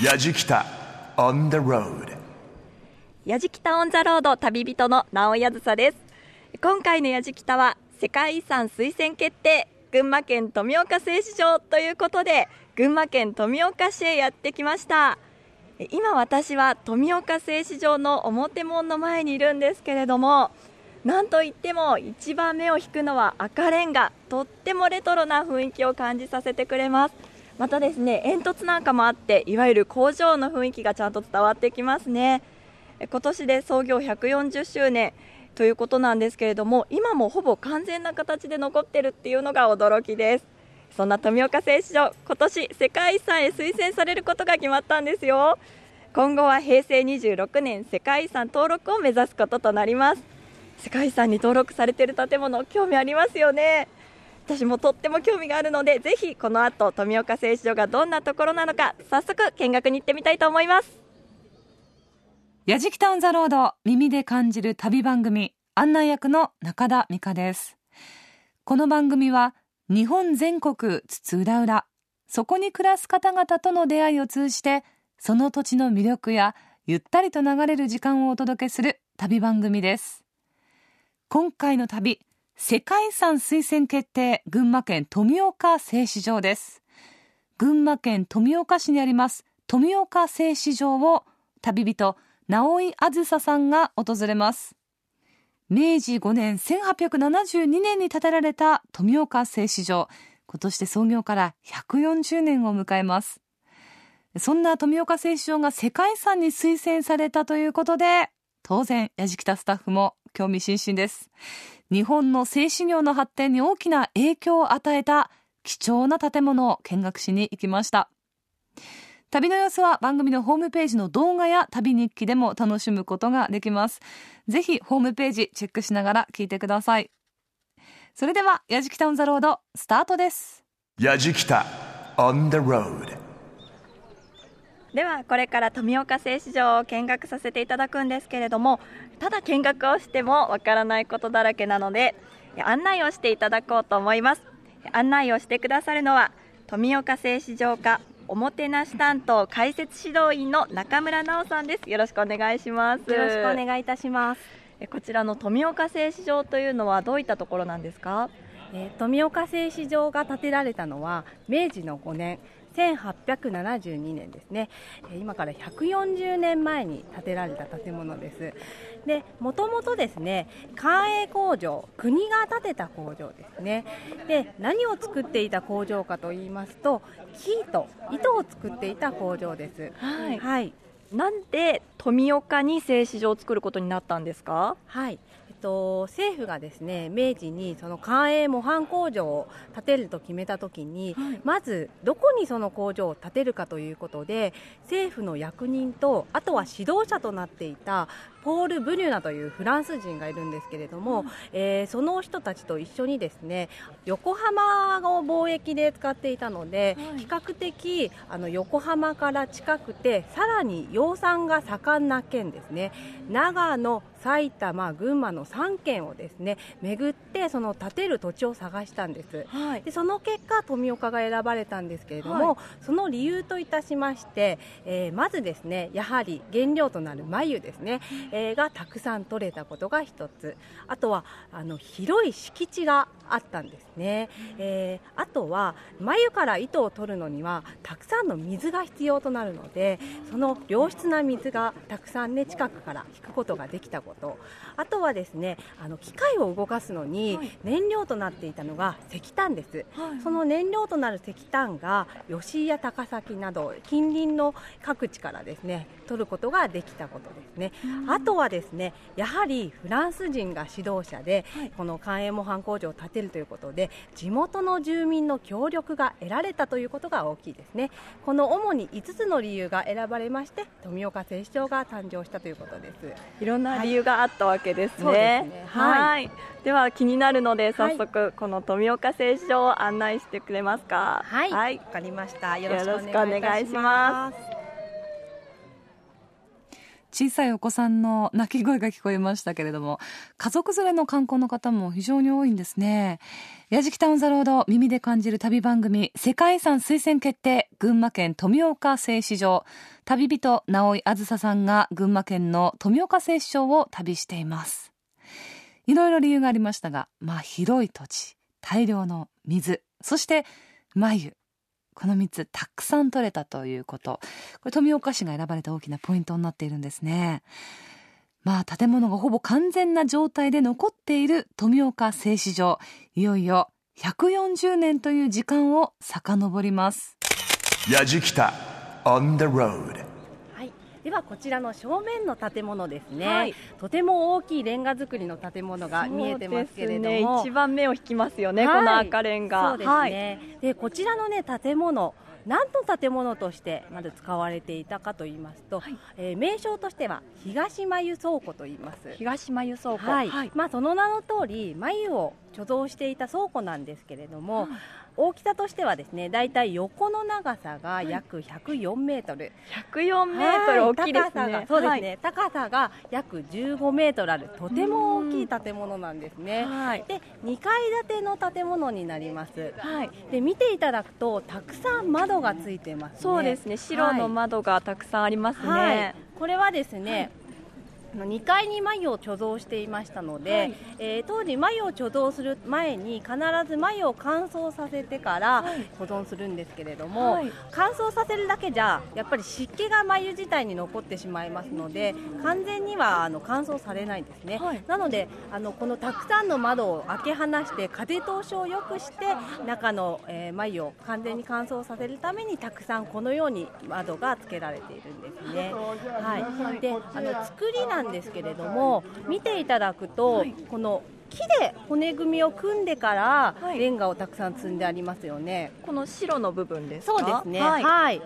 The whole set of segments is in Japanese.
やじきた on the road やじきたオンザロード旅人の直屋梓です。今回のやじきたは世界遺産推薦決定群馬県富岡製糸場ということで群馬県富岡市へやってきました。今私は富岡製糸場の表門の前にいるんですけれどもなんといっても一番目を引くのは赤レンガとってもレトロな雰囲気を感じさせてくれます。またですね煙突なんかもあっていわゆる工場の雰囲気がちゃんと伝わってきますね。今年で創業140周年ということなんですけれども今もほぼ完全な形で残ってるっていうのが驚きです。そんな富岡製糸場今年世界遺産へ推薦されることが決まったんですよ。今後は平成26年世界遺産登録を目指すこととなります。世界遺産に登録されている建物興味ありますよね。私もとっても興味があるのでぜひこの後富岡製糸場がどんなところなのか早速見学に行ってみたいと思います。やじきたオンザロード耳で感じる旅番組案内役の中田美香です。この番組は日本全国津々浦々そこに暮らす方々との出会いを通じてその土地の魅力やゆったりと流れる時間をお届けする旅番組です。今回の旅世界遺産推薦決定群馬県富岡製糸場です。群馬県富岡市にあります富岡製糸場を旅人直井あずささんが訪れます。明治5年1872年に建てられた富岡製糸場。今年で創業から140年を迎えます。そんな富岡製糸場が世界遺産に推薦されたということで当然やじきたスタッフも興味津々です。日本の製糸業の発展に大きな影響を与えた貴重な建物を見学しに行きました旅の様子は番組のホームページの動画や旅日記でも楽しむことができます。ぜひホームページチェックしながら聞いてください。それでは、やじきたオンザロード、スタートです。やじきた on the road ではこれから富岡製糸場を見学させていただくんですけれどもただ見学をしてもわからないことだらけなので案内をしていただこうと思います。案内をしてくださるのは富岡製糸場課おもてなし担当解説指導員の中村直さんです。よろしくお願いします。よろしくお願いいたします。えこちらの富岡製糸場というのはどういったところなんですか？えー富岡製糸場が建てられたのは明治の5年1872年ですね。えー今から140年前に建てられた建物です。でもともとですね官営工場国が建てた工場ですね。で何を作っていた工場かと言いますと生糸糸を作っていた工場です。はい。はい。なんで富岡に製糸場を作ることになったんですか？はい、と、政府がですね明治にその官営模範工場を建てると決めたときに、はい。まずどこにその工場を建てるかということで政府の役人とあとは指導者となっていたポール・ブリュナというフランス人がいるんですけれども、えーその人たちと一緒にですね横浜を貿易で使っていたので、はい。比較的あの横浜から近くてさらに養蚕が盛んな県ですね。長野埼玉群馬の3県をですね巡ってその建てる土地を探したんです。はい。でその結果富岡が選ばれたんですけれども、はその理由といたしまして、えーまずですねやはり原料となる繭ですね、えーがたくさん取れたことが一つ。あとはあの広い敷地があったんですね、えーあとは繭から糸を取るのにはたくさんの水が必要となるのでその良質な水がたくさんね近くから引くことができたこと。あとはですねあの機械を動かすのにはい。燃料となっていたのが石炭です、はい。その燃料となる石炭が吉井や高崎など近隣の各地からですね取ることができたことですね。あとはですねやはりフランス人が指導者で、はいこの官営模範工場を建てるということで地元の住民の協力が得られたということが大きいですねこの主に5つの理由が選ばれまして富岡製糸場が誕生したということですいろんな理由があったわけですね。そうですねはいはいでは気になるのではい早速この富岡製糸場を案内してくれますか？はい、わ、はい。かりました。よろしくお願いします。小さいお子さんの泣き声が聞こえましたけれども家族連れの観光の方も非常に多いんですね。矢敷タウンザロード耳で感じる旅番組世界遺産推薦決定群馬県富岡製糸場。旅人直井あずささんが群馬県の富岡製糸場を旅しています。いろいろ理由がありましたがまあ広い土地大量の水そして眉この3つたくさん取れたということ。これ富岡市が選ばれた大きなポイントになっているんですね。まあ建物がほぼ完全な状態で残っている富岡製糸場。いよいよ140年という時間を遡ります。やじきた on the road. はこちらの正面の建物ですね、はい。とても大きいレンガ造りの建物が見えてますけれどそうですね、も、一番目を引きますよね、はい。この赤レンガ。そうですね、でこちらのね建物何の建物としてまず使われていたかと言いますと、はい。えー名称としては東眉倉庫と言います。東眉倉庫。はい、まあその名の通り眉を貯蔵していた倉庫なんですけれども、大きさとしてはですねだいたい横の長さが約104メートル、104メートル大きいです高さがねそうですね、高さが約15メートルあるとても大きい建物なんですね。はい。で2階建ての建物になります。はい。で見ていただくとたくさん窓がついてますね。そうですね。白の窓がたくさんありますね、はい、これはですね、2階に繭を貯蔵していましたので、はい。えー当時繭を貯蔵する前に必ず繭を乾燥させてからはい。保存するんですけれども、はい。乾燥させるだけじゃやっぱり湿気が繭自体に残ってしまいますので完全にはあの乾燥されないんですね、はい。なのであのこのたくさんの窓を開け放して風通しを良くして中の、えー繭を完全に乾燥させるためにたくさんこのように窓がつけられているんですね。はい、であの作りなんですけれども見ていただくと、はいこの木で骨組みを組んでから、はいレンガをたくさん積んでありますよね。この白の部分ですか？そうですね。ははいい。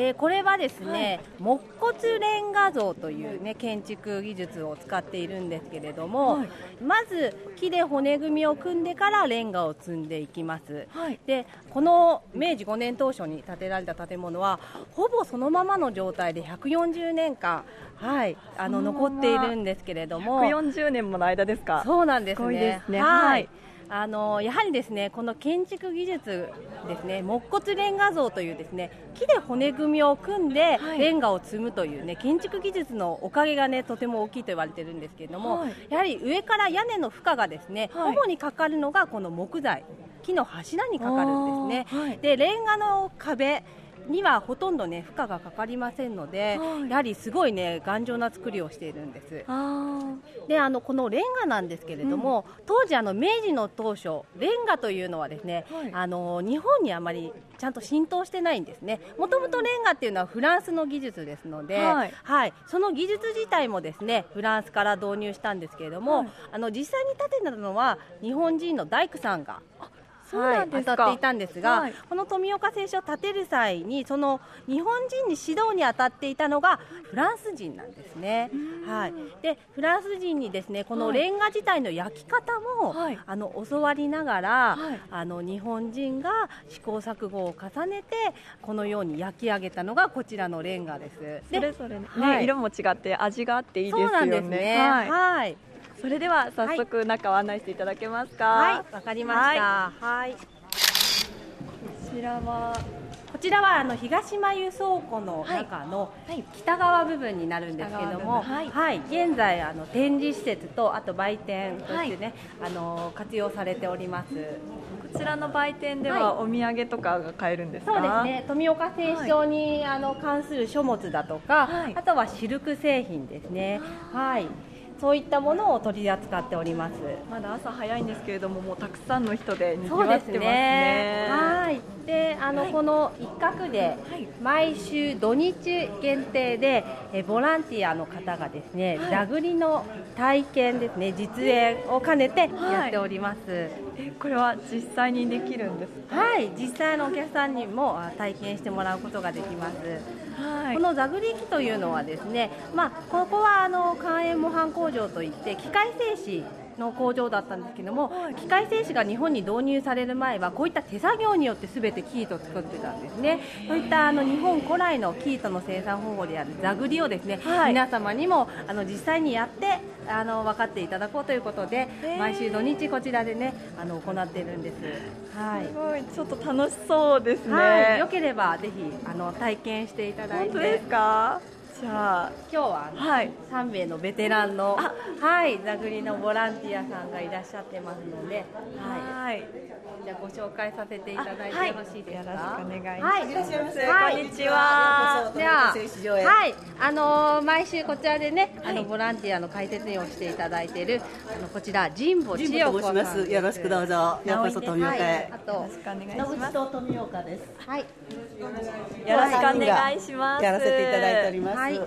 えーこれはですね、木骨レンガ像というね建築技術を使っているんですけれども、はい。まず木で骨組みを組んでからレンガを積んでいきます。はい。でこの明治5年当初に建てられた建物はほぼそのままの状態で140年間、はい、あの残っているんですけれども。140年もの間ですか。そうなんですすごいねですね。はい、はいあのやはりですねこの建築技術ですね木骨レンガ像というですね木で骨組みを組んではい。レンガを積むというね建築技術のおかげがねとても大きいと言われてるんですけれども、はい。やはり上から屋根の負荷がですね、はい。主にかかるのがこの木材木の柱にかかるんですね。でレンガの壁にはほとんどね負荷がかかりませんので、はい。やはりすごいね頑丈な作りをしているんです。あであのこのレンガなんですけれども、当時あの明治の当初レンガというのはですね、はい。あの日本にあまりちゃんと浸透してないんですね。もともとレンガっていうのはフランスの技術ですので、はい。その技術自体もですねフランスから導入したんですけれども、はい。あの実際に建てたのは日本人の大工さんがはい、当たっていたんですが、はい。この富岡製糸を建てる際にその日本人に指導に当たっていたのがフランス人なんですね。はい、でフランス人にですねこのレンガ自体の焼き方も、はい。あの教わりながら、はい。あの日本人が試行錯誤を重ねてこのように焼き上げたのがこちらのレンガです。それぞれね、はい。色も違って味があっていいですよね。そうなんですね。はい。はい、それでは早速中を案内していただけますか。はい、わかりました。はい。こちらはこちらはあの東眉倉庫の中のはい。北側部分になるんですけれども、北側部分。はい、現在あの展示施設とあと売店としてね、あの活用されております。こちらの売店ではお土産とかが買えるんですか？そうですね。富岡製糸場に、あの関する書物だとか、はい。あとはシルク製品ですね。はい。そういったものを取り扱っております。まだ朝早いんですけれどももうたくさんの人で賑そうですわってますねね。はい。で、あの、はいこの一角ではい毎週土日限定でえボランティアの方がですね、はい座繰りの体験ですね、実演を兼ねてはいやっております。えこれは実際にできるんですか？はい、実際のお客さんにもあ体験してもらうことができます。はい。このザグリ機というのはですね、まあ、ここはあの関塩模範工場といって機械製紙の工場だったんですけども、機械製紙が日本に導入される前はこういった手作業によってすべて生糸を作ってたんですね。そういったあの日本古来の生糸の生産方法である座繰りをですね、はい。皆様にもあの実際にやってあの分かっていただこうということで、毎週土日こちらでねあの行っているんです。はい。すごい。ちょっと楽しそうですね、はい、よければぜひあの体験していただいて。本当ですか？じゃあ今日ははい。3名のベテランのあ。はい座繰りのボランティアさんがいらっしゃってますので、ははい。い、じゃあご紹介させていただいてあはいよろしいですか？よろしくお願いします。はい、い。らっしゃいませは。いこんにちは。では、製紙場へは。い、あのー毎週こちらでね、あはい。のボランティアの解説員をしていただいているあのこちら神保千神代子さん。す。よろしくどうぞ。ようこそ富岡はい、へあ。とよろしくお願い。し野ます富岡です。はい、よろしくお願いします。やらせていただいております。はい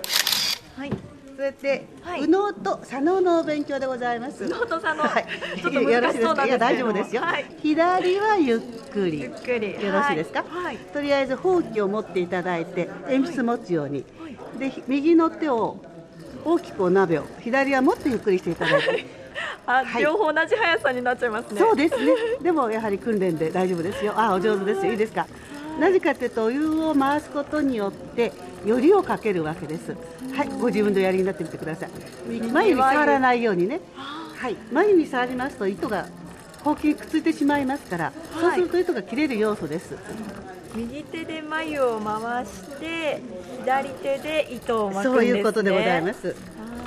はいそれで、はい右脳と左脳のお勉強でございます。ノートさんの、はいちょっと難しそうなんですけれどもいや大丈夫ですよ。はい左はゆっくり。ゆっくりよろしいですか？はいはいとりあえずほうきを持っていただいて、鉛筆持つように。で、ひ右の手を大きくお鍋を、左はもっとゆっくりしていただいて。あ、はい両方同じ速さになっちゃいますねそうですね。でもやはり訓練で大丈夫ですよ。あ、お上手ですよ。いいですか？なぜかというとお湯を回すことによってよりをかけるわけです。はい、ご自分でおやりになってみてください。眉に触らないようにね。はい、眉に触りますと糸がほうきにくっついてしまいますから、そうすると糸が切れる要素です。右手で眉を回して左手で糸を巻くんです、ね、そういうことでございます。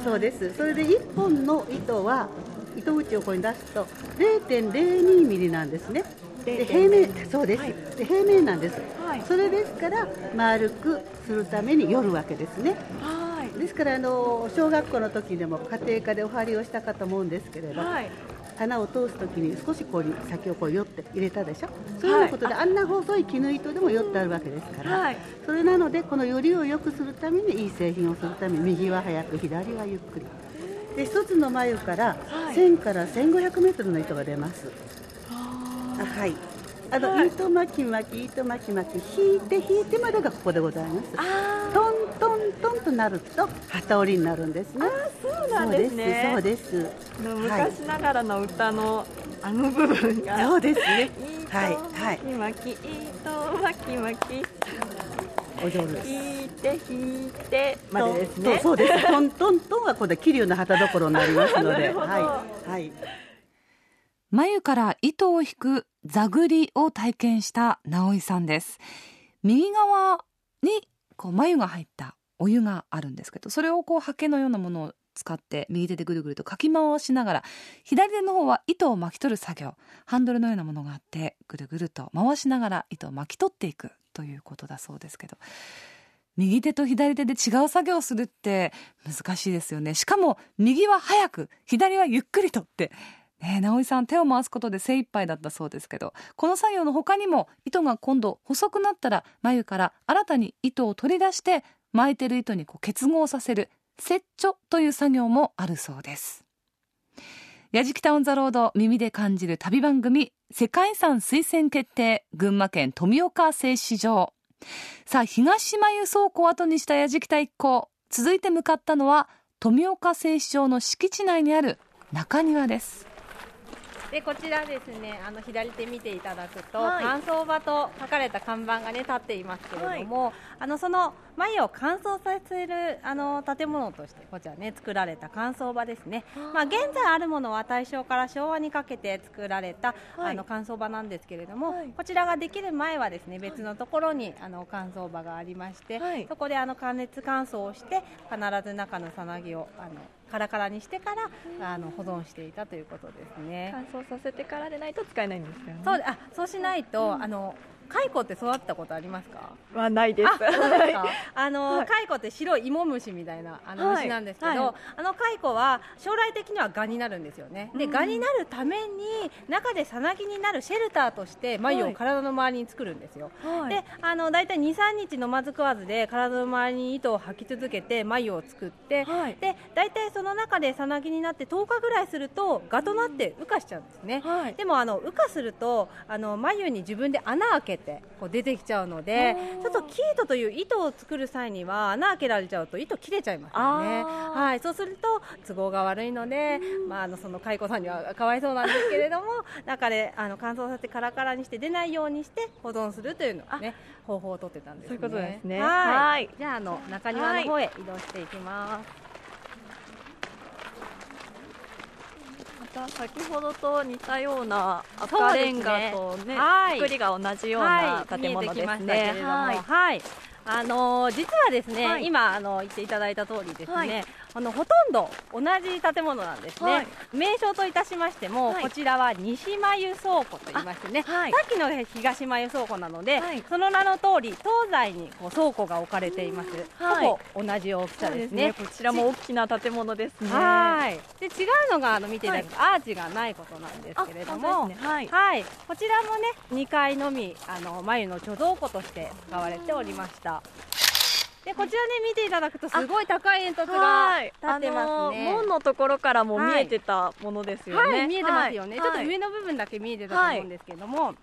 そうです。それで一本の糸は糸口をここに出すと0.02ミリなんですね。で平面そうです、で平面なんです、はい。それですから丸くするためによるわけですね。はい。ですからあの小学校の時でも家庭科でお針をしたかと思うんですけれど、はい。穴を通す時に少しこう先をこう寄って入れたでしょ？そういうことで、あんな細い絹糸でも寄ってあるわけですから、はい。それなのでこの寄りを良くするためにいい製品をするために右は速く左はゆっくり。で一つの眉からはい。1000から1500メートルの糸が出ます、あはい。あの、はい。糸巻き巻き糸巻き巻き引いて引いてまでがここでございます。あトントントンとなると旗織りになるんですね。そうなんですね。そうです昔ながらの歌のあの部分が。そうですね。糸はいはい。巻き糸巻き巻き。お上手です。引いて引いてまでですね。そうです。トントントンはここで桐生の旗どころになりますので。はいはい眉から糸を引く座繰りを体験した直井さんです。右側にこう眉が入ったお湯があるんですけどそれをこう刷毛のようなものを使って右手でぐるぐるとかき回しながら左手の方は糸を巻き取る作業。ハンドルのようなものがあってぐるぐると回しながら糸を巻き取っていくということだそうですけど。右手と左手で違う作業をするって難しいですよね。しかも右は早く左はゆっくりとってね直井さん手を回すことで精一杯だったそうですけどこの作業の他にも糸が今度細くなったら眉から新たに糸を取り出して巻いてる糸にこう結合させる接著という作業もあるそうです。やじきたオンザロード耳で感じる旅番組世界遺産推薦決定群馬県富岡製糸場。さあ東眉倉庫を後にしたやじきた一行。続いて向かったのは富岡製糸場の敷地内にある中庭です。でこちらですねあの左手見ていただくと、はい。乾燥場と書かれた看板がね立っていますけれども、あのその眉を乾燥させるあの建物としてこちらね作られた乾燥場ですね。まあ現在あるものは大正から昭和にかけて作られた、はい。あの乾燥場なんですけれども、はい。こちらができる前はですね別のところにあの乾燥場がありまして、はい。そこであの加熱乾燥をして必ず中のさなぎをあのカラカラにしてからあの保存していたということですね。乾燥させてからでないと使えないんですよね。そうであそうしないと、あの蚕って育ったことありますか？はないです。あ あの、はい蚕って白い芋虫みたいなあのはい。虫なんですけど、はい。あの蚕は将来的には蛾になるんですよね。で、うん。蛾になるために中でさなぎになるシェルターとして眉をはい。体の周りに作るんですよ。はい。で、あのだいたい2、3日飲まず食わずで体の周りに糸を吐き続けて眉を作って、はい。で、だいたいその中でさなぎになって10日ぐらいすると蛾となって羽化しちゃうんですね。はい。でもあの羽化するとあの眉に自分で穴開けけてこう出てきちゃうのでちょっとキートという糸を作る際には穴開けられちゃうと糸切れちゃいますよね。はいそうすると都合が悪いので、まあ、あのその蚕さんには かわいそうなんですけれども中であの乾燥させてカラカラにして出ないようにして保存するというのをね方法をとってたんですね。そういうことですね。はい。はい。じゃああの中庭の方へ移動していきます、また先ほどと似たような赤レンガとねはい。作りが同じような建物ですね。はい。はいあのー実はですね、はい。今あの言っていただいた通りですね、はい。あのほとんど同じ建物なんですね、はい。名称といたしましても、はい。こちらは西眉倉庫と言いましてね、さっきの東眉倉庫なので、はい。その名の通り東西にこう倉庫が置かれています、はい。ほぼ同じ大きさですね。こちらも大きな建物ですね。はい。で違うのがあの見ていただくと、アーチがないことなんですけれども、ね。はい。はい、こちらもね2階のみあの眉の貯蔵庫として使われておりましたでこちらね見ていただくとすごい高い煙突がはい。立ってますね、門のところからも見えてたものですよね、はい、見えてますよね、はい。ちょっと上の部分だけ見えてたと思うんですけども、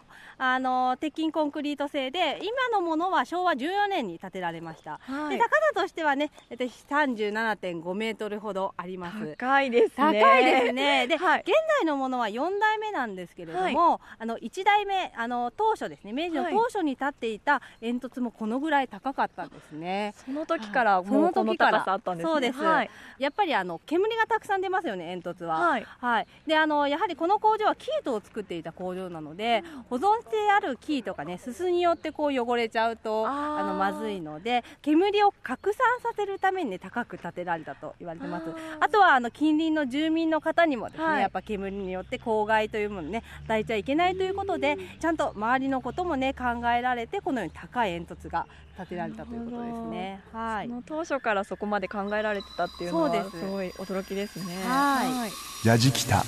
あの鉄筋コンクリート製で今のものは昭和14年に建てられました、はい。で高さとしてはね大体37.5メートルほどあります。高いです高ねいですね。で、はい。現在のものは4代目なんですけれども、あの1代目あの当初ですね、明治のはい。当初に立っていた煙突もこのぐらい高かったんですね。その時からもうこの高さあったんですね。そうです。はい。やっぱりあの煙がたくさん出ますよね、煙突は。はい。はい。で、あのやはりこの工場は生糸を作っていた工場なので、保存してある生糸がね、すすによってこう汚れちゃうとあのまずいので、煙を拡散させるためにね高く建てられたと言われてます。あとはあの近隣の住民の方にもですね、はい。やっぱ煙によって公害というものね与えちゃいけないということでちゃんと周りのこともね考えられてこのように高い煙突が建てられたということですね。はい。そ。の当初からそこまで考えられてたっていうのはす。すごい驚きですね。はい。やじきた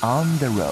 On the road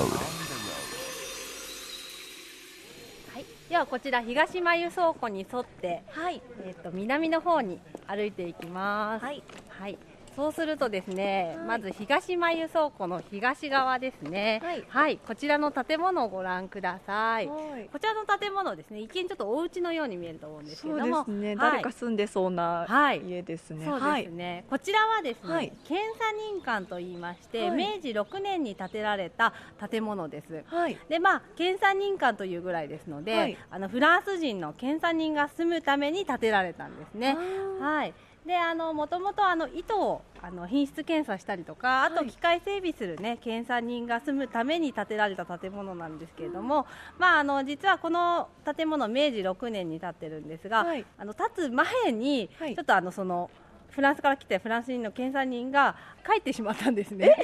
はい。ではこちら東眉倉庫に沿ってはいえっ、と南の方に歩いていきます。はい。はい。そうするとですね、はい。まず東眉倉庫の東側ですね。はい。こちらの建物をご覧ください。はい。こちらの建物ですね、一見ちょっとお家のように見えると思うんですけそうれども、ですね、はい。誰か住んでそうなはい。家ですね。そうはいですね、こちらはですね、はい。検査任館と言いまして、はい。明治6年に建てられた建物です。はい。でまあ、検査任館というぐらいですので、はい。あのフランス人の検査人が住むために建てられたんですね。あはい。で、あのもともとあの糸をあの品質検査したりとか、あとはい機械整備するね検査人が住むために建てられた建物なんですけれども、まああの実はこの建物明治6年に建ってるんですが、はい。あの建つ前にはい。ちょっとあのそのフランスから来てフランス人の検査人が帰ってしまったんですね。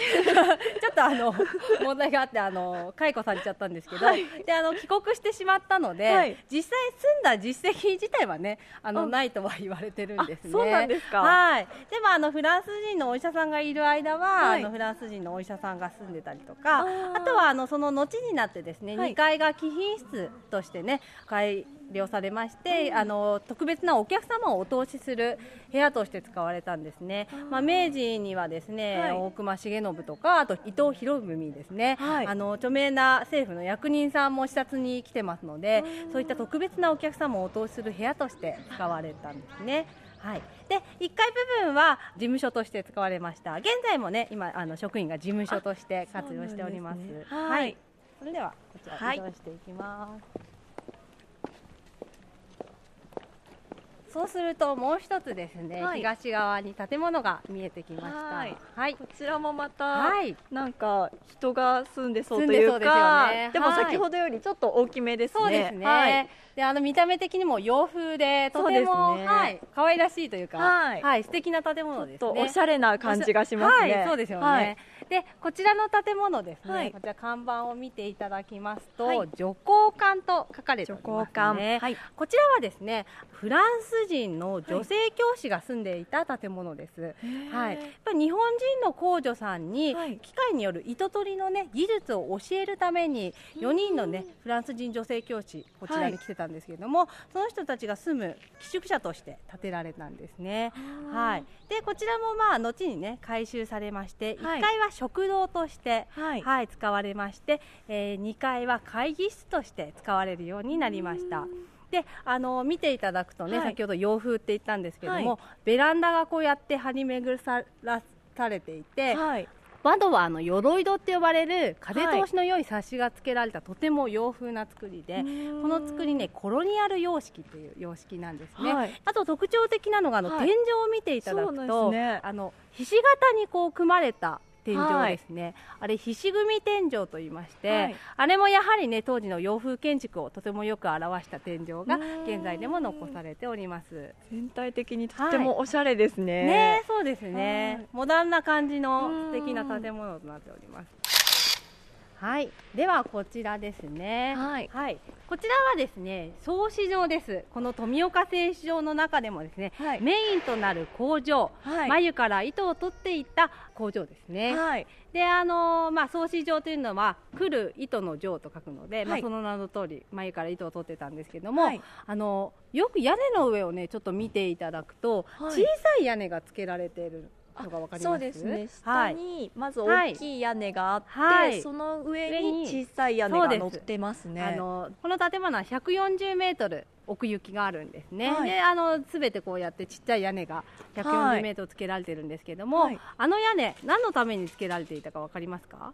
ちょっとあの問題があってあの解雇されちゃったんですけど、はい。であの帰国してしまったので、はい。実際住んだ実績自体はねあのあないとは言われてるんですね。あそうなんですか。はい。でもあのフランス人のお医者さんがいる間は、はい。あのフランス人のお医者さんが住んでたりとか、あとはあのその後になってですね、はい。2階が貴賓室としてね改良されまして、あの特別なお客様をお通しする部屋として使われたんですね。まあ明治にはですね、はい。大隈重信とかあと伊藤博文ですね、はい。あの著名な政府の役人さんも視察に来てますので、そういった特別なお客様をお通しする部屋として使われたんですね。はい、で1階部分は事務所として使われました。現在もね今あの職員が事務所として活用しております。ねははい。い、それではこちはい。ら移動していきます、そうするともう一つですね、はい。東側に建物が見えてきました。はい。はい。こちらもまた、はい。なんか人が住んでそうとい住んでそううでね。でもはい。先ほどよりちょっと大きめですね。そうですね、はい。であの見た目的にも洋風でとても、ね。はい。可愛らしいというか、はい。素敵な建物ですね。ちょっとおしゃれな感じがしますね。はい、そうですよね。はい。で、こちらの建物ですね、はい。こちら看板を見ていただきますと、はい女工館と書かれてお女ります工館、ね。はい、こちらはですね、フランスス人の女性教師が住んでいた建物です。はい、やっぱり日本人の工女さんにはい。機械による糸取りのね技術を教えるために4人のねフランス人女性教師こちらに来てたんですけれども、その人たちが住む寄宿舎として建てられたんですね。はい。でこちらもまあ後にね改修されまして、はい。1階は食堂としてはい。はい、使われまして、えー、2階は会議室として使われるようになりました。であの見ていただくとね、はい。先ほど洋風って言ったんですけども、はベランダがこうやって張り巡らされていて、はい。窓はあの鎧戸って呼ばれる風通しの良いサッシが付けられたとても洋風な作りで、この作りねコロニアル様式という様式なんですね、はい。あと特徴的なのがあの、はい。天井を見ていただくと、ね。あのひし形にこう組まれた天井ですね、あれひし組天井と言いまして、はい。あれもやはりね当時の洋風建築をとてもよく表した天井がうん。現在でも残されております。全体的にとってもおしゃれですね。ねそうですはねい。モダンな感じのうん素敵な建物となっておりますはい。ではこちらですね。はい。こちらはですね総市場です。この富岡製糸場の中でもですね、はい。メインとなる工場、はい。眉から糸を取っていった工場ですね、はい。であのーまあ総市場というのは来る糸の場と書くので、まあはい。その名の通り眉から糸を取ってたんですけども、はい。あのよく屋根の上をねちょっと見ていただくと、はい。小さい屋根が付けられているのがわかります？そうですね。はい。下にまず大きい屋根があって、はい。その上上に。に小さい屋根が乗ってますね。あのこの建物は140メートル奥行きがあるんですね、はい。であのすべてこうやってちっちゃい屋根が140メートル付けられてるんですけども、はい。あの屋根何のために付けられていたかわかりますか？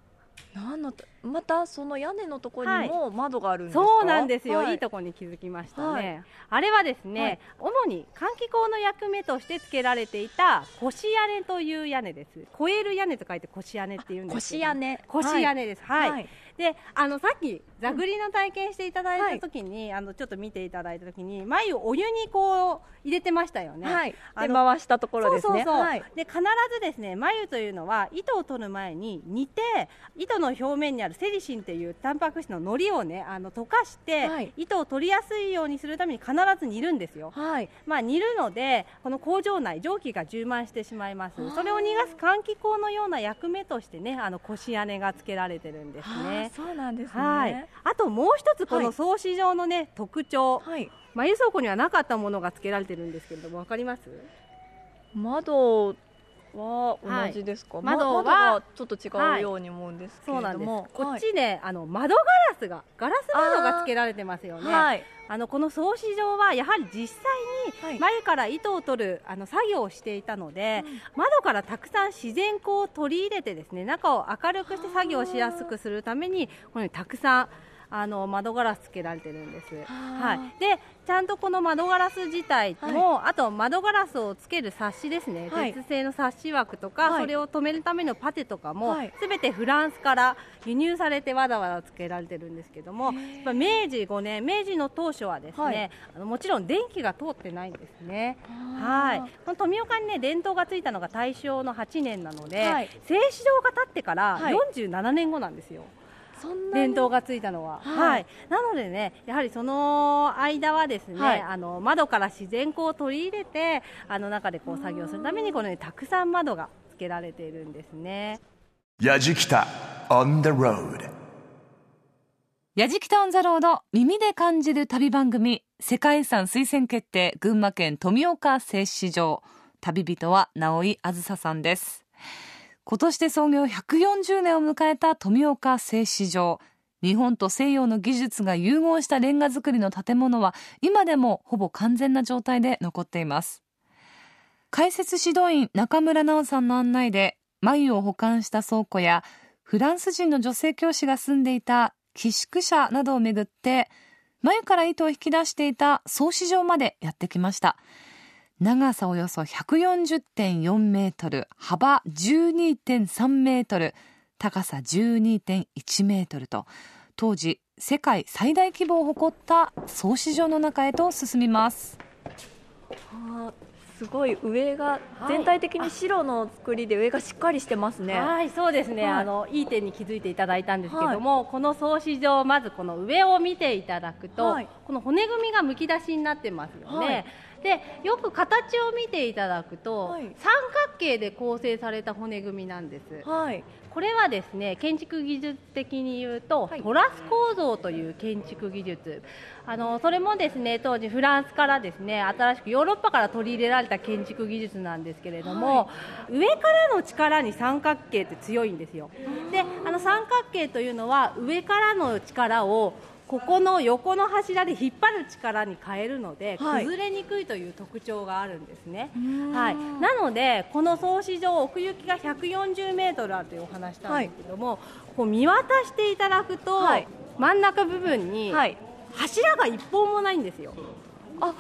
なんのまたその屋根のところにも窓があるんですか？そうなんですよ、、はい。いとこに気づきましたね、はい。あれはですね、はい。主に換気口の役目として付けられていた腰屋根という屋根です。越える屋根と書いて腰屋根っていうんです腰屋根。腰屋根です。はい、はいであのさっき座繰りの体験していただいた時に、あのちょっと見ていただいた時に眉をお湯にこう入れてましたよねはい。で回したところですね。で必ずですね眉というのは糸を取る前に煮て糸の表面にあるセリシンっていうタンパク質ののりをねあの溶かして、はい糸を取りやすいようにするために必ず煮るんですよ。はい。まあ、煮るのでこの工場内蒸気が充満してしまいますそれを逃がす換気口のような役目としてねあの腰屋根が付けられてるんですあそうなんですね。はい、あともう一つこはい。の装飾上のね、特徴。はい。眉倉庫にはなかったものが付けられてるんですけれどもわかります？窓は同じですか？はい。ま窓はちょっと違うように思うんですけれども。こっちね、あの窓ガラスがガラス窓が付けられてますよね。はい。あのこの装飾上はやはり実際はい。に眉から糸を取るあの作業をしていたので、窓からたくさん自然光を取り入れてですね中を明るくして作業をしやすくするためにこのようにたくさんあの窓ガラスつけられてるんです。はい。でちゃんとこの窓ガラス自体も、あと窓ガラスをつける冊子ですね、はい。鉄製の冊子枠とか、はい。それを止めるためのパテとかも、はい。すべてフランスから輸入されてわざわざつけられてるんですけども、明治5年、明治の当初はですね、はい。あのもちろん電気が通ってないんですね。ははい、この富岡にね伝統がついたのが大正の8年なので、はい。製糸場が建ってからはい。47年後なんですよ、伝統がついたのは、はい。はい。なのでねやはりその間はですね、はい。あの窓から自然光を取り入れてあの中でこう作業するためにこのようにたくさん窓がつけられているんですね。やじきた on the road. やじきたオンザロード耳で感じる旅番組世界遺産推薦決定群馬県富岡製糸場。旅人は直井あずささんです今年で創業140年を迎えた富岡製糸場。日本と西洋の技術が融合したレンガ造りの建物は今でもほぼ完全な状態で残っています。解説指導員中村直さんの案内で眉を保管した倉庫やフランス人の女性教師が住んでいた寄宿舎などをめぐって眉から糸を引き出していた総市場までやってきました。長さおよそ140.4メートル幅12.3メートル高さ12.1メートルと当時世界最大規模を誇った総市場の中へと進みます。すごい上がはい。全体的に白の作りで上がしっかりしてますね。はい、そうですね、はい。あのいい点に気づいていただいたんですけども、この装飾上、まずこの上を見ていただくと、はい。この骨組みがむき出しになってますよね。はいでよく形を見ていただくと、はい。三角形で構成された骨組みなんです。はい。これはですね建築技術的に言うと、はい。トラス構造という建築技術。あのそれもですね当時フランスからですね新しくヨーロッパから取り入れられた建築技術なんですけれども、上からの力に三角形って強いんですよ。であの三角形というのは上からの力をここの横の柱で引っ張る力に変えるので、はい。崩れにくいという特徴があるんですね。はい、なのでこの装置上奥行きが140メートルあるというお話したんですけども、こう見渡していただくと、はい。真ん中部分にはい。柱が一本もないんですよ。あ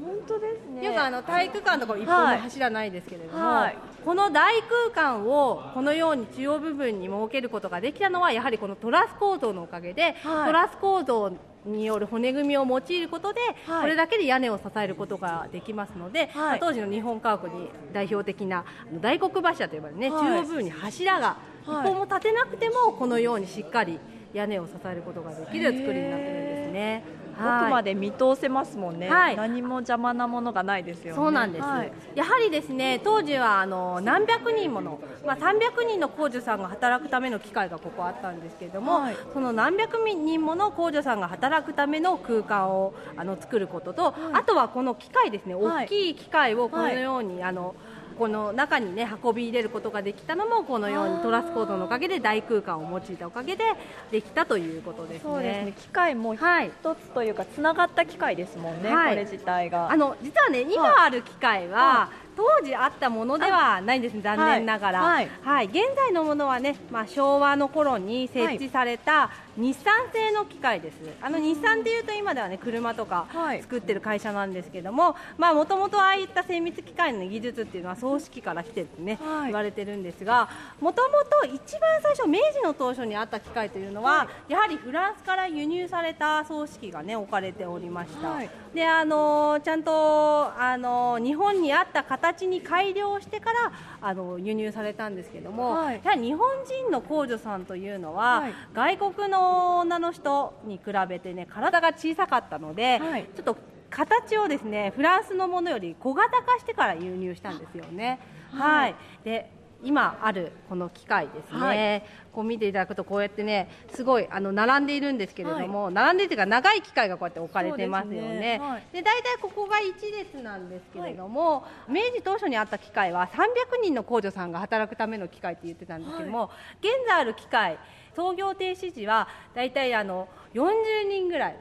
本当ですね。よくあの体育館のところ一本も柱ないですけれども、はい。この大空間をこのように中央部分に設けることができたのはやはりこのトラス構造のおかげで、はい。トラス構造による骨組みを用いることで、はい。これだけで屋根を支えることができますので、当時の日本家屋に代表的な大黒柱と呼ばれるね、はい。中央部分に柱が一はい。本も立てなくてもこのようにしっかり屋根を支えることができる作りになってるんですね。奥まで見通せますもんね、はい。何も邪魔なものがないですよね。そうなんです、はい。やはりですね当時はあの何百人もの、まあ、300人の工女さんが働くための機会がここあったんですけれども、はい。その何百人もの工女さんが働くための空間をあの作ることと、あとはこの機械ですねはい。大きい機械をこのように、あのこの中にね運び入れることができたのもこのようにトラスコードのおかげで大空間を用いたおかげでできたということですね。そうですね。機械も一はいつというかつながった機械ですもんね、はい。これ自体が。あの実はね、今ある機械は、当時あったものではないんです、残念ながら、ははい。い。現在のものはね、まあ、昭和の頃に設置された日産製の機械です、あの日産でいうと今ではね車とかはい。作ってる会社なんですけども、もともとああいった精密機械の技術っていうのは葬式から来てるってね、はい。言われてるんですが、もともと一番最初、明治の当初にあった機械というのは、やはりフランスから輸入された葬式がね置かれておりました。はい。であのちゃんとあの日本にあった形に改良してからあの輸入されたんですけども、はい。やはり日本人の工女さんというのは、はい。外国の女の人に比べてね体が小さかったので、はい。ちょっと形をですねフランスのものより小型化してから輸入したんですよね。はい、で今あるこの機械ですね、はい。こう見ていただくとこうやってねすごいあの並んでいるんですけれども、並んでいるというか長い機械がこうやって置かれてますよそうですね。大体ここが1列なんですけれども、明治当初にあった機械は300人の工女さんが働くための機械って言ってたんですけども、現在ある機械創業停止時は大体あの40人ぐらい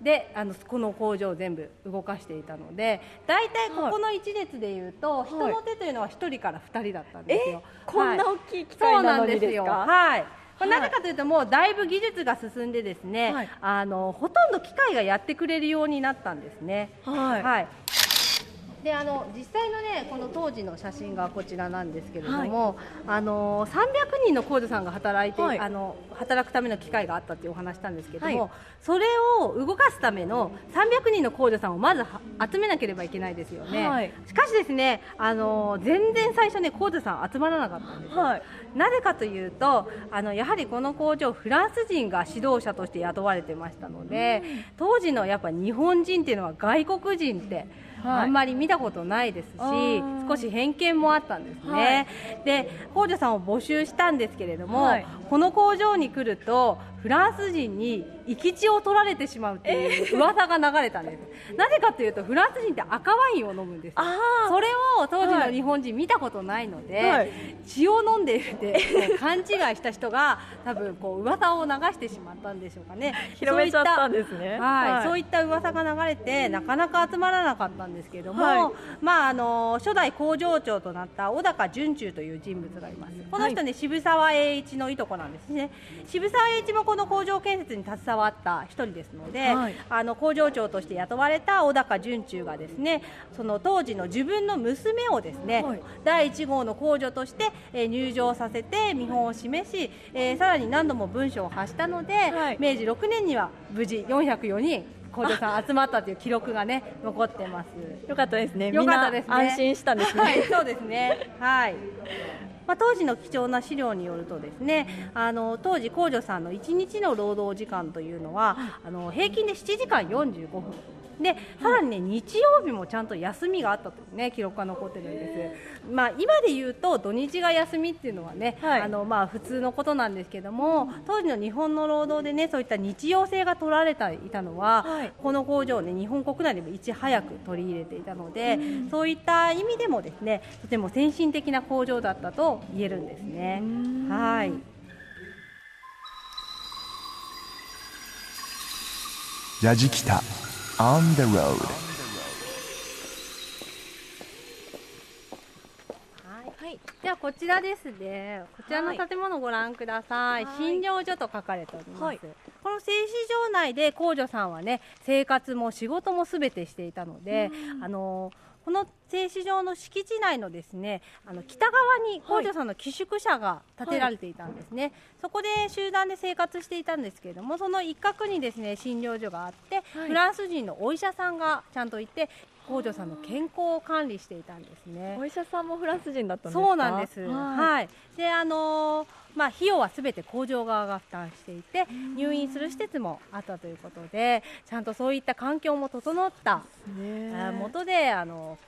であのこの工場を全部動かしていたので大体ここの1列でいうと、人の手というのは1人から2人だったんですよ。こんなはい大きい機械なのにですか？はい。なぜかというともうだいぶ技術が進んでですね、はい。あのほとんど機械がやってくれるようになったんですね。はい。はい。であの実際のねこの当時の写真がこちらなんですけれども、あの300人の工女さんが働いて、はい。あの働くための機会があったっていうお話したんですけども、はい。それを動かすための300人の工女さんをまずは集めなければいけないですよね。はい。しかしですねあの全然最初ね工女さん集まらなかったんですなぜかというとあのやはりこの工場フランス人が指導者として雇われてましたので、当時のやっぱ日本人っていうのは外国人ってはい。あんまり見たことないですし、少し偏見もあったんですね、はい。で工場さんを募集したんですけれども、はい。この工場に来るとフランス人に生き血を取られてしまうっていう噂が流れたんです、なぜかというとフランス人って赤ワインを飲むんですそれを当時はいの日本人見たことないので、はい。血を飲んでいるって勘違いした人が多分こう噂を流してしまったんでしょうかね。広めちゃったんですね。そういったはいはい、そういった噂が流れてなかなか集まらなかったんですけれども、はい。まああの初代工場長となった小高純中という人物がいます。この人ね、渋沢栄一のいとこなんですね。渋沢栄一もこの工場建設に携わった一人ですので、はいあの工場長として雇われた小高純中がですねその当時の自分の娘をですね、はい第1号の工女として、えー入場させて見本を示し、えーさらに何度も文書を発したので、はい明治6年には無事404人工女さん集まったという記録がね 残ってます。よかったですねよかったですね。みんな安心したんですね、はい、そうですね。はい。まあ、当時の貴重な資料によるとですねあの当時工女さんの1日の労働時間というのはあの平均で7時間45分でさらにね日曜日もちゃんと休みがあったというね記録が残ってるんです。まあ今で言うと土日が休みっていうのはね、はい。あのまあ普通のことなんですけども当時の日本の労働でねそういった日曜制が取られていたのは、はい。この工場をね日本国内でもいち早く取り入れていたので、そういった意味でもですねとても先進的な工場だったと言えるんですね。はい。やじきた On the road. はい。ではこちらですね。こちらの建物をご覧ください、はい。診療所と書かれております、はい。この製糸場内で工女さんはね生活も仕事もすべてしていたので、あのこの製糸場の敷地内のですねあの北側に工女さんの寄宿舎が建てられていたんですね、そこで集団で生活していたんですけれどもその一角にですね診療所があって、はい。フランス人のお医者さんがちゃんといて工女さんの健康を管理していたんですね。お医者さんもフランス人だったんですか？そうなんです。はい。はい。で、あのーまあ費用はすべて工場側が負担していて、入院する施設もあったということで、ちゃんとそういった環境も整った、ね。あー元であの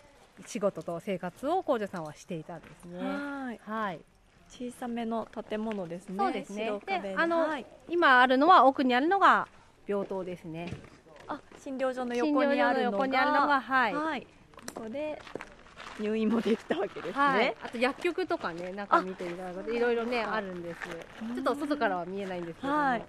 仕事と生活を工場さんはしていたんですね。はい。はい。小さめの建物ですね。そうですね。で、あの、はい。今あるのは奥にあるのが病棟ですね。あ診療所の診横にあるのがのがはい。はい、ここで入院もできたわけですね。はい、あと薬局とかね、中見ていただくといろいろねあるんです。ちょっと外からは見えないんですけども。はい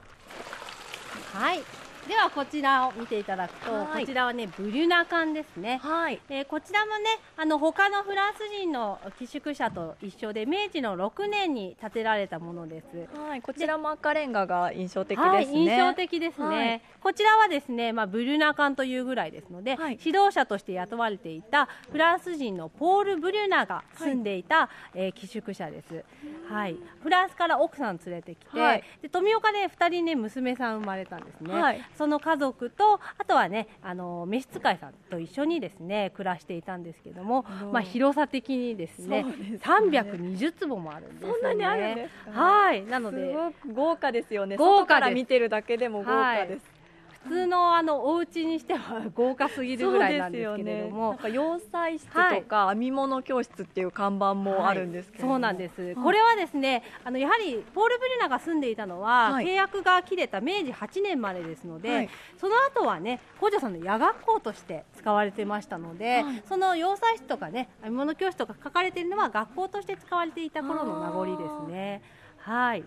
はい。ではこちらを見ていただくと、はい。こちらはねブリュナ缶ですね。はい。えーこちらもねあの他のフランス人の寄宿舎と一緒で明治の6年に建てられたものです。はい、こちらも赤レンガが印象的ですね。はい、印象的ですね、はい。こちらはですね、まあ、ブリュナカンというぐらいですので、はい。指導者として雇われていたフランス人のポール・ブリュナが住んでいた、えー寄宿舎です、はい、フランスから奥さん連れてきて、はい。で富岡で2人ね娘さん生まれたんですね、はいその家族とあとはねあの召使いさんと一緒にですね暮らしていたんですけども、まあ、広さ的にですねですね。320坪もあるんですよね。そんなにあるんですか？はい。なのですごく豪華ですよね。豪華から見てるだけでも豪華です。普通のあのお家にしては豪華すぎるぐらいなんですけれども、なんか洋裁室とか編み物教室っていう看板もあるんですけれども、そうなんです、これはですねあのやはりポール・ブリュナが住んでいたのは、はい。契約が切れた明治8年までですので、はい。その後はね工女さんの夜学校として使われてましたので、はい。その洋裁室とかね編み物教室とか書かれているのは学校として使われていた頃の名残ですね。はい。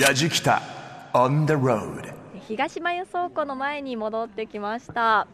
やじきた On the road 東間輸送庫の前に戻ってきました。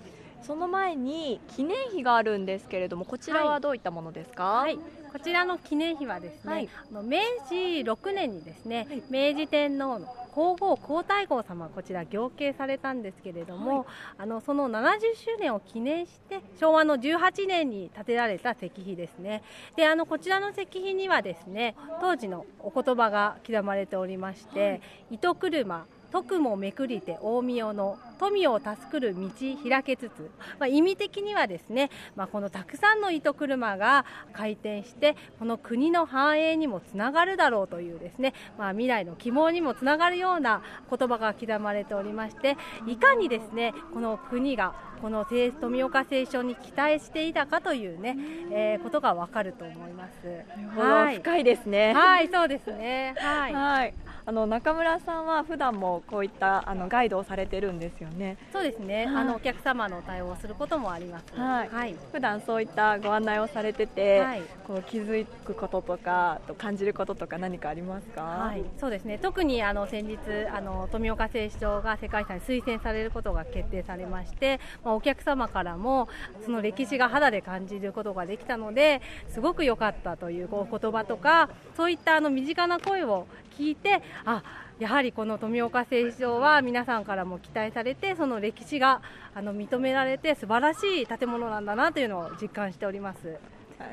その前に記念碑があるんですけれども、こちらはどういったものですか？はい、こちらの記念碑はですね、はい。明治6年にですね、はい。明治天皇の皇后皇太后様こちら行継されたんですけれども、あのその70周年を記念して昭和の18年に建てられた石碑ですね。であのこちらの石碑にはですね当時のお言葉が刻まれておりまして「糸車徳もめくりて大名の富を助くる道開けつつ、まあ、意味的にはですね、まあ、このたくさんの糸車が回転してこの国の繁栄にもつながるだろうというですね、まあ、未来の希望にもつながるような言葉が刻まれておりましていかにですねこの国がこの聖富岡聖書に期待していたかというね、えーことがわかると思います。はい深いですね。はい、そうですね。はい。はい、あの中村さんは普段もこういったあのガイドをされてるんですよね。そうですね。はいあのお客様の対応をすることもあります。はいはい。普段そういったご案内をされてて、はいこう気づくこととか、あと感じることとか何かありますか？はい、そうですね。特にあの先日あの富岡製糸場が世界遺産に推薦されることが決定されまして、まあ、お客様からもその歴史が肌で感じることができたので、すごく良かったというお言葉とか、そういったあの身近な声を聞いて、あ。やはりこの富岡製糸場は皆さんからも期待されてその歴史があの認められて素晴らしい建物なんだなというのを実感しております。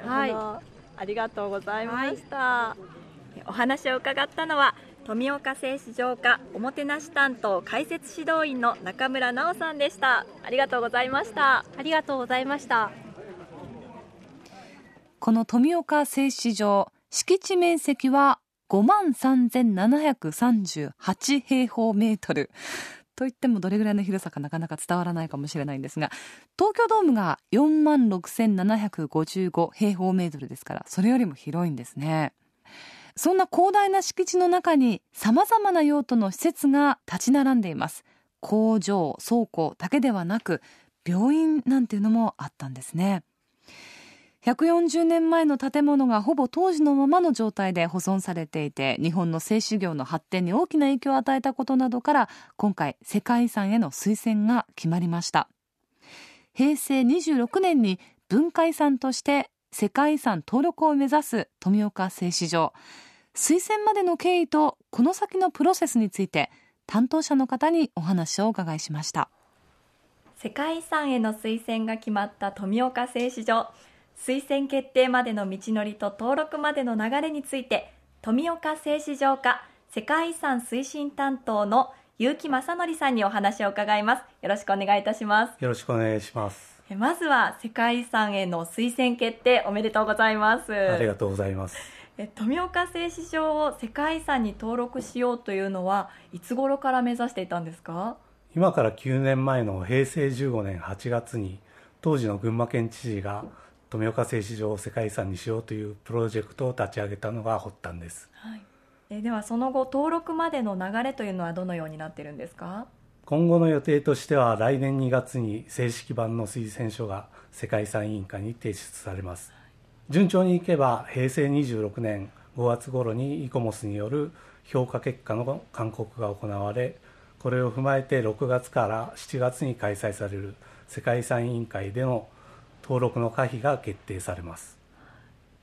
はいはい、ありがとうございました。お話を伺ったのは富岡製糸場課おもてなし担当解説指導員の中村直さんでした。ありがとうございました。ありがとうございました。この富岡製糸場敷地面積は5万3738平方メートル。といってもどれぐらいの広さかなかなか伝わらないかもしれないんですが東京ドームが4万6755平方メートルですからそれよりも広いんですね。そんな広大な敷地の中に様々な用途の施設が立ち並んでいます。工場倉庫だけではなく病院なんていうのもあったんですね。140年前の建物がほぼ当時のままの状態で保存されていて日本の製紙業の発展に大きな影響を与えたことなどから今回世界遺産への推薦が決まりました。平成26年に文化遺産として世界遺産登録を目指す富岡製糸場。推薦までの経緯とこの先のプロセスについて担当者の方にお話をお伺いしました。世界遺産への推薦が決まった富岡製糸場。推薦決定までの道のりと登録までの流れについて富岡製糸場課世界遺産推進担当の結城正則さんにお話を伺います。よろしくお願いいたします。よろしくお願いします。まずは世界遺産への推薦決定おめでとうございます。ありがとうございます。富岡製糸場を世界遺産に登録しようというのはいつ頃から目指していたんですか？今から9年前の平成15年8月に当時の群馬県知事が富岡製糸場を世界遺産にしようというプロジェクトを立ち上げたのが発端です、はい、えではその後登録までの流れというのはどのようになっているんですか？今後の予定としては来年2月に正式版の推薦書が世界遺産委員会に提出されます。順調にいけば平成26年5月頃にイコモスによる評価結果の勧告が行われこれを踏まえて6月から7月に開催される世界遺産委員会での登録の可否が決定されます、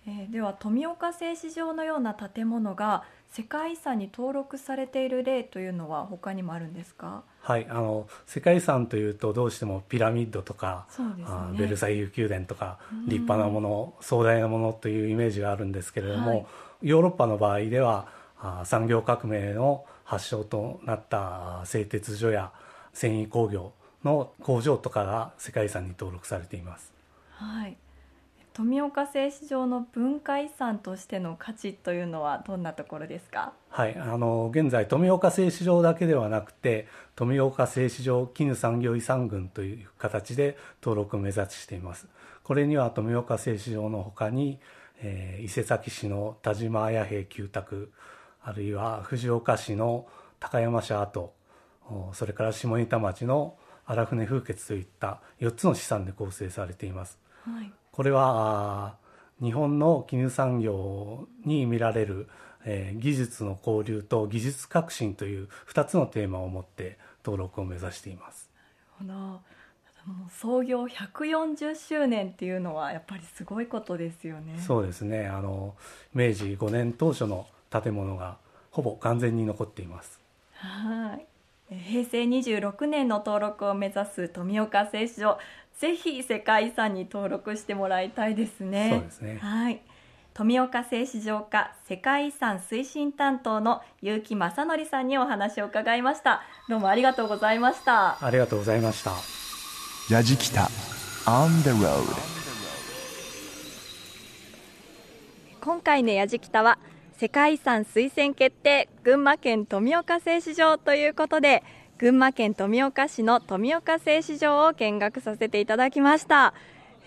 えー、では富岡製糸場のような建物が世界遺産に登録されている例というのは他にもあるんですか？はいあの世界遺産というとどうしてもピラミッドとか、ね、ベルサイユ宮殿とか立派なもの壮大なものというイメージがあるんですけれども、はい、ヨーロッパの場合では産業革命の発祥となった製鉄所や繊維工業の工場とかが世界遺産に登録されていますはい、富岡製糸場の文化遺産としての価値というのはどんなところですか？はい、あの現在富岡製糸場だけではなくて富岡製糸場絹産業遺産群という形で登録を目指しています。これには富岡製糸場のほかに、えー、伊勢崎市の田島綾平旧宅あるいは藤岡市の高山市跡それから下仁田町の荒船風穴といった4つの資産で構成されていますはい、これは日本の絹産業に見られる、えー、技術の交流と技術革新という2つのテーマを持って登録を目指しています。なるほど創業140周年っていうのはやっぱりすごいことですよね。そうですね。あの明治5年当初の建物がほぼ完全に残っています。はい。平成26年の登録を目指す富岡製糸場ぜひ世界遺産に登録してもらいたいですね。そうですね。はい。富岡製糸場課世界遺産推進担当の結城正則さんにお話を伺いました。どうもありがとうございました。ありがとうございました。やじきた On the road 今回のやじきたは世界遺産推薦決定群馬県富岡製糸場ということで群馬県富岡市の富岡製糸場を見学させていただきました。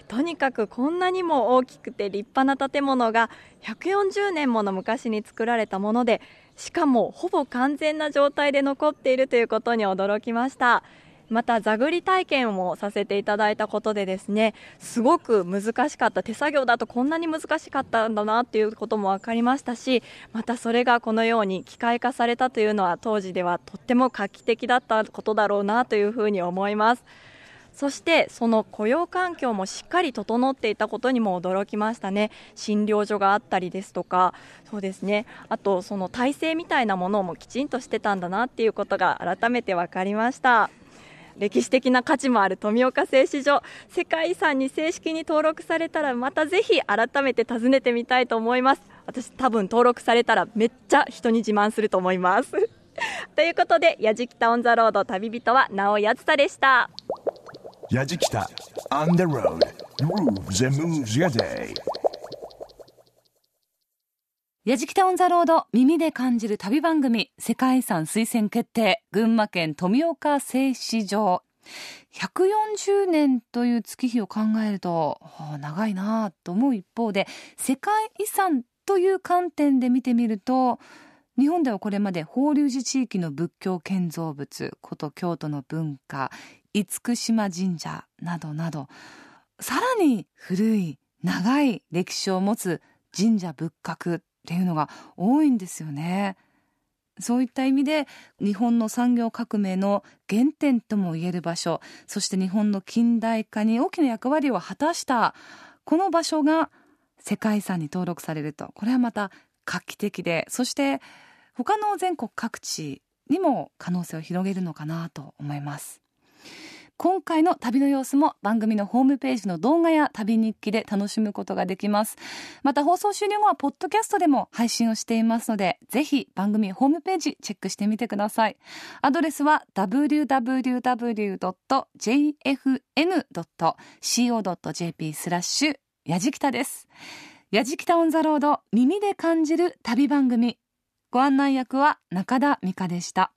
とにかくこんなにも大きくて立派な建物が140年もの昔に作られたものでしかもほぼ完全な状態で残っているということに驚きました。また座繰り体験もさせていただいたことでですねすごく難しかった手作業だとこんなに難しかったんだなっていうことも分かりましたしまたそれがこのように機械化されたというのは当時ではとっても画期的だったことだろうなというふうに思います。そしてその雇用環境もしっかり整っていたことにも驚きましたね。診療所があったりですとかそうですね。あとその体制みたいなものもきちんとしてたんだなっていうことが改めて分かりました。歴史的な価値もある富岡製糸場。世界遺産に正式に登録されたらまたぜひ改めて訪ねてみたいと思います。私多分登録されたらめっちゃ人に自慢すると思います。ということでやじきたオンザロード旅人は直やつさでした。やじきた On the road. Grooves and moves your day. やじきたオンザロード耳で感じる旅番組世界遺産推薦決定群馬県富岡製糸場。140年という月日を考えると、長いなと思う一方で世界遺産という観点で見てみると日本ではこれまで法隆寺地域の仏教建造物古都京都の文化厳島神社などなどさらに古い長い歴史を持つ神社仏閣っていうのが多いんですよね。そういった意味で日本の産業革命の原点ともいえる場所そして日本の近代化に大きな役割を果たしたこの場所が世界遺産に登録されるとこれはまた画期的でそして他の全国各地にも可能性を広げるのかなと思います今回の旅の様子も番組のホームページの動画や旅日記で楽しむことができます。また放送終了後はポッドキャストでも配信をしていますので、ぜひ番組ホームページチェックしてみてください。アドレスは www.jfn.co.jp スラッシュやじきたです。やじきたオンザロード耳で感じる旅番組。ご案内役は中田美香でした。